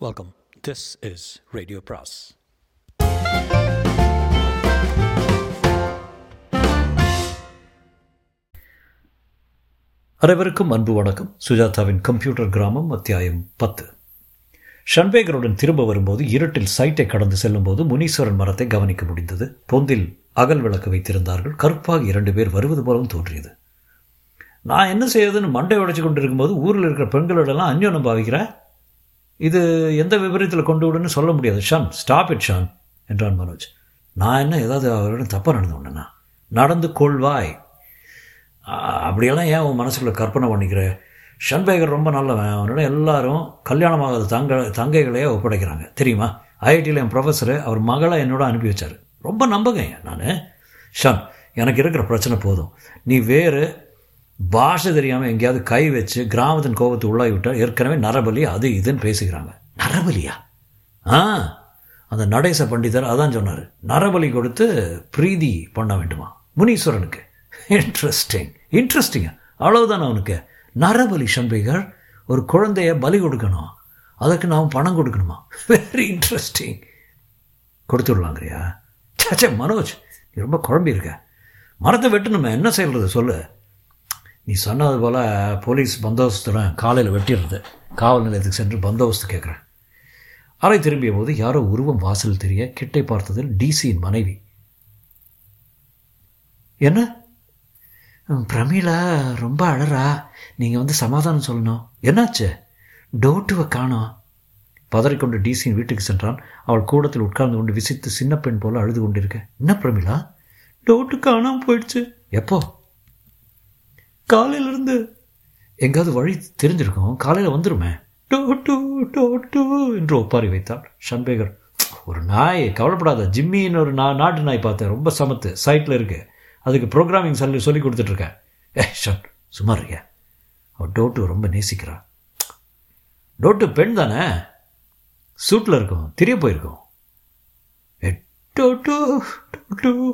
Welcome this is radio பிராஸ் அனைவருக்கும் அன்பு வணக்கம். சுஜாதாவின் கம்ப்யூட்டர் கிராமம் அத்தியாயம் பத்து. ஷன்பேகருடன் திரும்ப வரும்போது இருட்டில் சைட்டை கடந்து செல்லும்போது முனீஸ்வரன் மரத்தை கவனிக்க முடிந்தது. பொந்தில் அகல் விளக்கு வைத்திருந்தார்கள். கருப்பாக இரண்டு பேர் வருவது போலவும் தோன்றியது. நான் என்ன செய்யறதுன்னு மண்டை உடைச்சு கொண்டு இருக்கும்போது ஊரில் இருக்கிற பெண்களோடலாம் அந்யோனம் பாவிக்கிறேன்? இது எந்த விபரீதத்தில் கொண்டு விடுன்னு சொல்ல முடியாது. ஷான் ஸ்டாப் இட் ஷான் என்றான் மனோஜ். நான் என்ன ஏதாவது அவரிடம் தப்பாக நடந்து கொண்டேனா நடந்து கொள்வாய். அப்படியெல்லாம் ஏன் உன் மனசுக்குள்ள கற்பனை பண்ணிக்கிற? ஷன்பேகர் ரொம்ப நல்லவன். அவனோட எல்லாரும் கல்யாணமாகாத தங்க தங்கைகளையே ஒப்படைக்கிறாங்க. தெரியுமா? ஐஐடியில் என் ப்ரொஃபஸரு அவர் மகளை என்னோட அனுப்பி வச்சார். ரொம்ப நம்புங்க நான். ஷான் எனக்கு இருக்கிற பிரச்சனை போதும். நீ வேறு பாஷை தெரியாமல் எங்கேயாவது கை வச்சு கிராமத்தின் கோபத்தை உள்ளாகி விட்டால் ஏற்கனவே நரபலி அது இதுன்னு பேசுகிறாங்க நரபலியா? ஆ அந்த நடேச பண்டிதர் அதான் சொன்னார். நரபலி கொடுத்து பிரீதி பண்ண வேண்டுமா? முனீஸ்வரனுக்கு. இன்ட்ரெஸ்டிங் இன்ட்ரெஸ்டிங்கா அவ்வளவுதான் அவனுக்கு. நரபலி சம்பிகர் ஒரு குழந்தைய பலி கொடுக்கணும். அதுக்கு நாம் பணம் கொடுக்கணுமா? வெரி இன்ட்ரெஸ்டிங் கொடுத்துடலாங்கிறியா? சச்சே மனோஜ் நீ ரொம்ப குழம்பி இருக்க மரத்தை வெட்டணுமே. என்ன செய்யறது? சொல்லு. நீ சொன்னது போல் போலீஸ் பந்தோபஸ்துடன் காலையில் வெட்டிடுறது. காவல் நிலையத்துக்கு சென்று பந்தோபஸ்து கேட்குறேன். அறை திரும்பிய போது யாரோ உருவம் வாசல் தெரிய கிட்டை பார்த்ததில் டிசியின் மனைவி. என்ன? பிரமிளா பிரமீளா ரொம்ப அழறா. நீங்கள் வந்து சமாதானம் சொல்லணும். என்னாச்சு? டோட்டுவை காணோம். பதறிக்கொண்டு டிசியின் வீட்டுக்கு சென்றான். அவள் கூடத்தில் உட்கார்ந்து கொண்டு விசித்து சின்ன பெண் போல அழுது கொண்டிருக்க. என்ன பிரமிளா? டோட்டு காணாமல் போயிடுச்சு. எப்போ? காலையில இருந்து எங்காவது வழி தெரிஞ்சிருக்கோம். காலையில் வந்துருமே. டோ டூ டோ டூ என்று ஒப்பாரி வைத்தாள் ஷன்பேகர் ஒரு நாய் கவலைப்படாத. ஜிம்மின்னு ஒரு நா நாட்டு நாய் பார்த்தேன். ரொம்ப சமத்து. சைட்டில் இருக்கு. அதுக்கு ப்ரோக்ராமிங் சொல்லி சொல்லி கொடுத்துட்ருக்கேன். ஏ ஷன் சும்மா இருக்கியா? அவன் டோட்டு ரொம்ப நேசிக்கிறான் டோட்டு பெண் தானே? சூட்டில் இருக்கும். தெரிய போயிருக்கும். ஏ, டோட்டு டோட்டு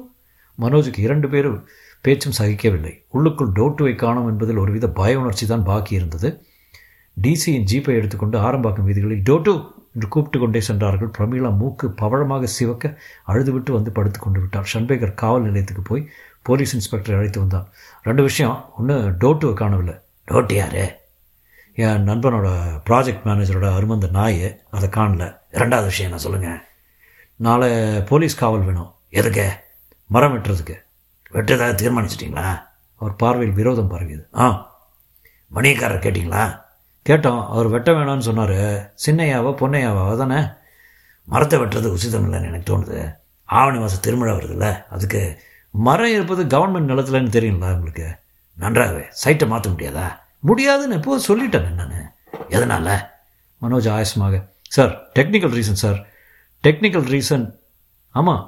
மனோஜுக்கு இரண்டு பேரும் பேச்சும் சகிக்கவில்லை. உள்ளுக்குள் டோட்டுவை காணோம் என்பதில் ஒருவித பய உணர்ச்சி தான் பாக்கி இருந்தது. டிசியின் ஜீப்பை எடுத்துக்கொண்டு ஆரம்பாக்கம் வீதிகளில் டோட்டு! என்று கூப்பிட்டு கொண்டே சென்றார்கள். பிரமீளா மூக்கு பவழமாக சிவக்க அழுதுவிட்டு வந்து படுத்துக் கொண்டு விட்டார். ஷன்பேகர் காவல் நிலையத்துக்கு போய் போலீஸ் இன்ஸ்பெக்டரை அழைத்து வந்தான் ரெண்டு விஷயம். ஒன்று டோட்டுவை காணவில்லை. டோட்டு யாரு? என் நண்பனோட ப்ராஜெக்ட் மேனேஜரோட அருமந்த நாய். அதை காணல. ரெண்டாவது விஷயம் என்ன சொல்லுங்கள் நாளை போலீஸ் காவல் வேணும். எதுக்கு? மரம் வெட்டுறதுக்கு. வெட்டுறதாக தீர்மானிச்சிட்டிங்களா? அவர் பார்வையில் விரோதம் பரவியது. ஆ மணியக்காரர் கேட்டிங்களா? கேட்டோம். அவர் வெட்ட வேணாம்னு சொன்னார். சின்னையாவோ பொன்னையாவோ தானே மரத்தை வெட்டுறது உசிதம் இல்லைன்னு எனக்கு தோணுது. ஆவணி மாதம் திருமழை வருதுல்ல அதுக்கு மரம் இருப்பது கவர்மெண்ட் நிலத்துலன்னு தெரியுங்களா உங்களுக்கு. நன்றாகவே சைட்டை மாற்ற முடியாதா? முடியாதுன்னு எப்போ சொல்லிட்டேன் நான் எதனால்? Manoj ஆயசமாக sir technical reason sir. Technical reason ஆமாம்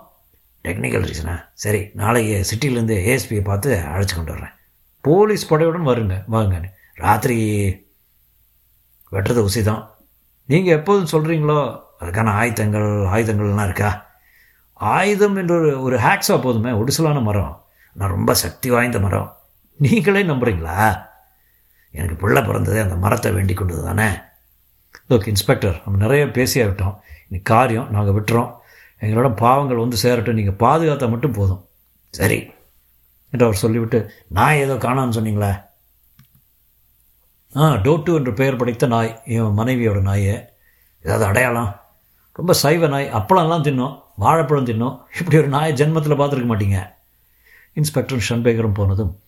டெக்னிக்கல் ரீசனா சரி நாளைக்கு சிட்டிலேருந்து ஏஎஸ்பியை பார்த்து அழைச்சி கொண்டு வர்றேன். போலீஸ் படையுடன் வருங்க வாங்கன்னு. ராத்திரி வெட்டுறது உசி தான் நீங்கள் எப்போதும் சொல்கிறீங்களோ அதுக்கான ஆயுதங்கள் ஆயுதங்கள்லாம் இருக்கா? ஆயுதம் என்ற ஒரு ஒரு போதுமே ஒடிசலான மரம். நான் ரொம்ப சக்தி வாய்ந்த மரம். நீங்களே நம்புறீங்களா? எனக்கு பிள்ளை பிறந்ததே அந்த மரத்தை வேண்டிக் கொண்டது தானே ஓகே இன்ஸ்பெக்டர் நம்ம நிறைய பேசியாகிட்டோம். இன்னைக்கு காரியம் நாங்கள் விட்டுறோம். எங்களோட பாவங்கள் வந்து சேரட்டும். நீங்கள் பாதுகாத்தா மட்டும் போதும். சரி. என்று அவர் சொல்லிவிட்டு நாய் ஏதோ காணான்னு சொன்னீங்களே? ஆ டோட்டு என்று பெயர் படைத்த நாய் என் மனைவியோட நாயை. ஏதாவது அடையாளம்? ரொம்ப சைவ நாய். அப்பளம்லாம் தின்னும். வாழைப்பழம் தின்னும். இப்படி ஒரு நாயை ஜென்மத்தில் பார்த்துருக்க மாட்டீங்க. இன்ஸ்பெக்டர் ஷன்பேகரும் போனதும்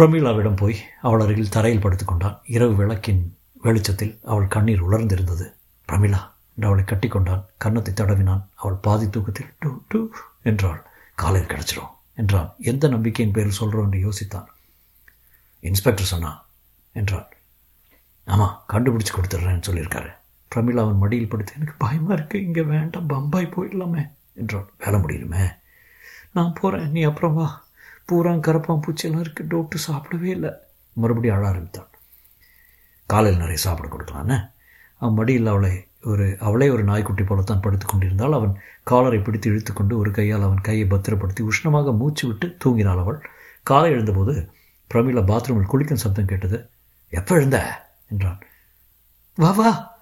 பிரமீளாவிடம் போய் அவள் அருகில் தரையில் படுத்துக்கொண்டான் இரவு விளக்கின் வெளிச்சத்தில் அவள் கண்ணீர் உலர்ந்திருந்தது. பிரமிளா என்று அவளை கட்டிக்கொண்டான். கன்னத்தை தடவினான். அவள் பாதி தூக்கத்தில் டூ டூ என்றாள். காலையில் கிடச்சிரும் என்றான். எந்த நம்பிக்கையின் பேரில் சொல்கிறோம் என்று யோசித்தான். இன்ஸ்பெக்டர் சொன்னான் என்றான். ஆமாம் கண்டுபிடிச்சு கொடுத்துட்றேன்னு சொல்லியிருக்காரு. பிரமிளா அவன் மடியில் படுத்து எனக்கு பயமாக இருக்குது இங்கே வேண்டாம். பம்பாய் போயிடலாமே என்றான். வேலை முடியணுமே. நான் போகிறேன் நீ அப்புறம் வா. பூரா கரப்பான் பூச்சியெல்லாம் இருக்குது டோக்டர் சாப்பிடவே இல்லை. மறுபடியும் அழ ஆரம்பித்தான். காலையில் நிறைய சாப்பிட கொடுக்கலான்னு? அவன் மடியில் அவளை ஒரு அவளே ஒரு நாய்க்குட்டி போலத்தான் படுத்து கொண்டிருந்தால் அவன் காலரை பிடித்து இழுத்துக்கொண்டு ஒரு கையால் அவன் கையை பத்திரப்படுத்தி உஷ்ணமாக மூச்சு விட்டு தூங்கினாள் அவள். காலை எழுந்தபோது பிரமிளா பாத்ரூமில் குளிக்கும் சப்தம் கேட்டது. எப்போ எழுந்த? என்றான். வா வா.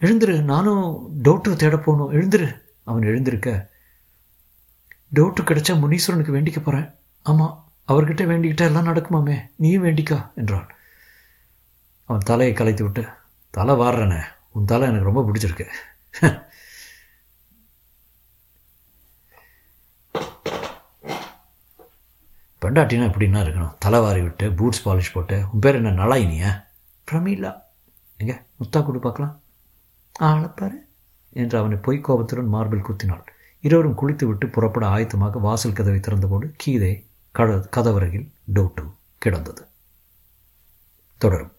எழுந்துரு. நானும் டோட்டு தேட போகணும். எழுந்துரு. அவன் எழுந்திருக்க டோட்டு கிடைச்சா முனீஸ்வரனுக்கு வேண்டிக்க போகிறேன் ஆமாம் அவர்கிட்ட வேண்டிக்கிட்டா எல்லாம் நடக்குமாமே. நீயும் வேண்டிக்கா. என்றான். அவன் தலையை கலைத்து விட்டு தலை வாடுறனே உன் தலை எனக்கு ரொம்ப பிடிச்சிருக்கு. பெண்டாட்டினா எப்படின்னா இருக்கணும். தலை வாரி விட்டு பூட்ஸ் பாலிஷ் போட்டு உன் பேர் என்ன நலாயினியா பிரமீலா எங்க? முத்தா கொடு பார்க்கலாம். ஆளப்பாரு என்று அவனை பொய் கோபத்துடன் மார்பில் குத்தினாள். இருவரும் குளித்து விட்டு புறப்பட ஆயத்தமாக வாசல் கதவை திறந்தபோது கீதை கட கதவருகில் டோட்டு கிடந்தது. தொடரும்.